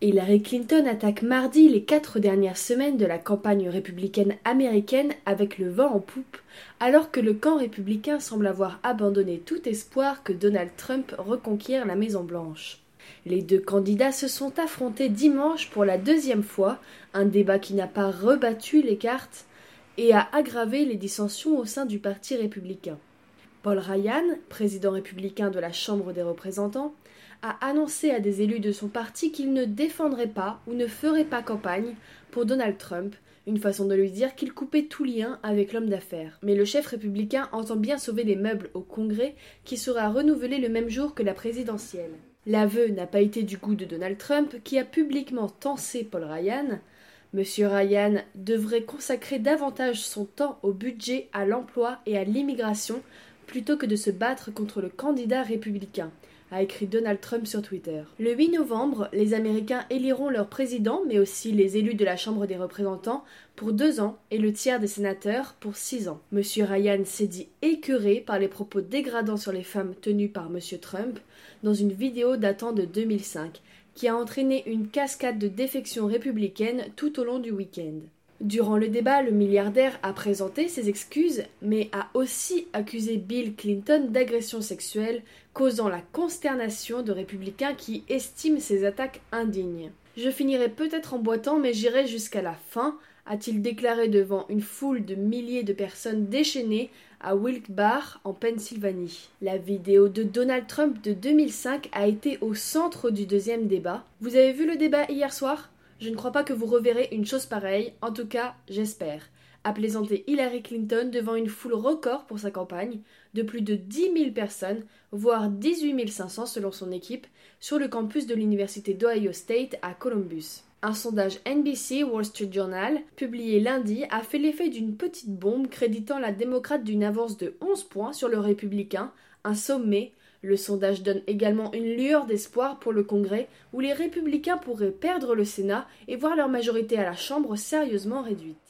Hillary Clinton attaque mardi les quatre dernières semaines de la campagne républicaine américaine avec le vent en poupe, alors que le camp républicain semble avoir abandonné tout espoir que Donald Trump reconquiert la Maison Blanche. Les deux candidats se sont affrontés dimanche pour la deuxième fois, un débat qui n'a pas rebattu les cartes et a aggravé les dissensions au sein du Parti républicain. Paul Ryan, président républicain de la Chambre des représentants, a annoncé à des élus de son parti qu'il ne défendrait pas ou ne ferait pas campagne pour Donald Trump, une façon de lui dire qu'il coupait tout lien avec l'homme d'affaires. Mais le chef républicain entend bien sauver les meubles au Congrès qui sera renouvelé le même jour que la présidentielle. L'aveu n'a pas été du goût de Donald Trump qui a publiquement tensé Paul Ryan. Monsieur Ryan devrait consacrer davantage son temps au budget, à l'emploi et à l'immigration plutôt que de se battre contre le candidat républicain a écrit Donald Trump sur Twitter. Le 8 novembre, les Américains éliront leur président, mais aussi les élus de la Chambre des représentants, pour deux ans et le tiers des sénateurs pour six ans. Monsieur Ryan s'est dit écœuré par les propos dégradants sur les femmes tenus par Monsieur Trump dans une vidéo datant de 2005, qui a entraîné une cascade de défections républicaines tout au long du week-end. Durant le débat, le milliardaire a présenté ses excuses, mais a aussi accusé Bill Clinton d'agression sexuelle, causant la consternation de républicains qui estiment ces attaques indignes. Je finirai peut-être en boitant, mais j'irai jusqu'à la fin, a-t-il déclaré devant une foule de milliers de personnes déchaînées à Wilkes-Barre, en Pennsylvanie. La vidéo de Donald Trump de 2005 a été au centre du deuxième débat. Vous avez vu le débat hier soir? Je ne crois pas que vous reverrez une chose pareille, en tout cas, j'espère. A plaisanté Hillary Clinton devant une foule record pour sa campagne, de plus de 10 000 personnes, voire 18 500 selon son équipe, sur le campus de l'université d'Ohio State à Columbus. Un sondage NBC Wall Street Journal, publié lundi, a fait l'effet d'une petite bombe créditant la démocrate d'une avance de 11 points sur le républicain, un sommet le sondage donne également une lueur d'espoir pour le Congrès où les républicains pourraient perdre le Sénat et voir leur majorité à la Chambre sérieusement réduite.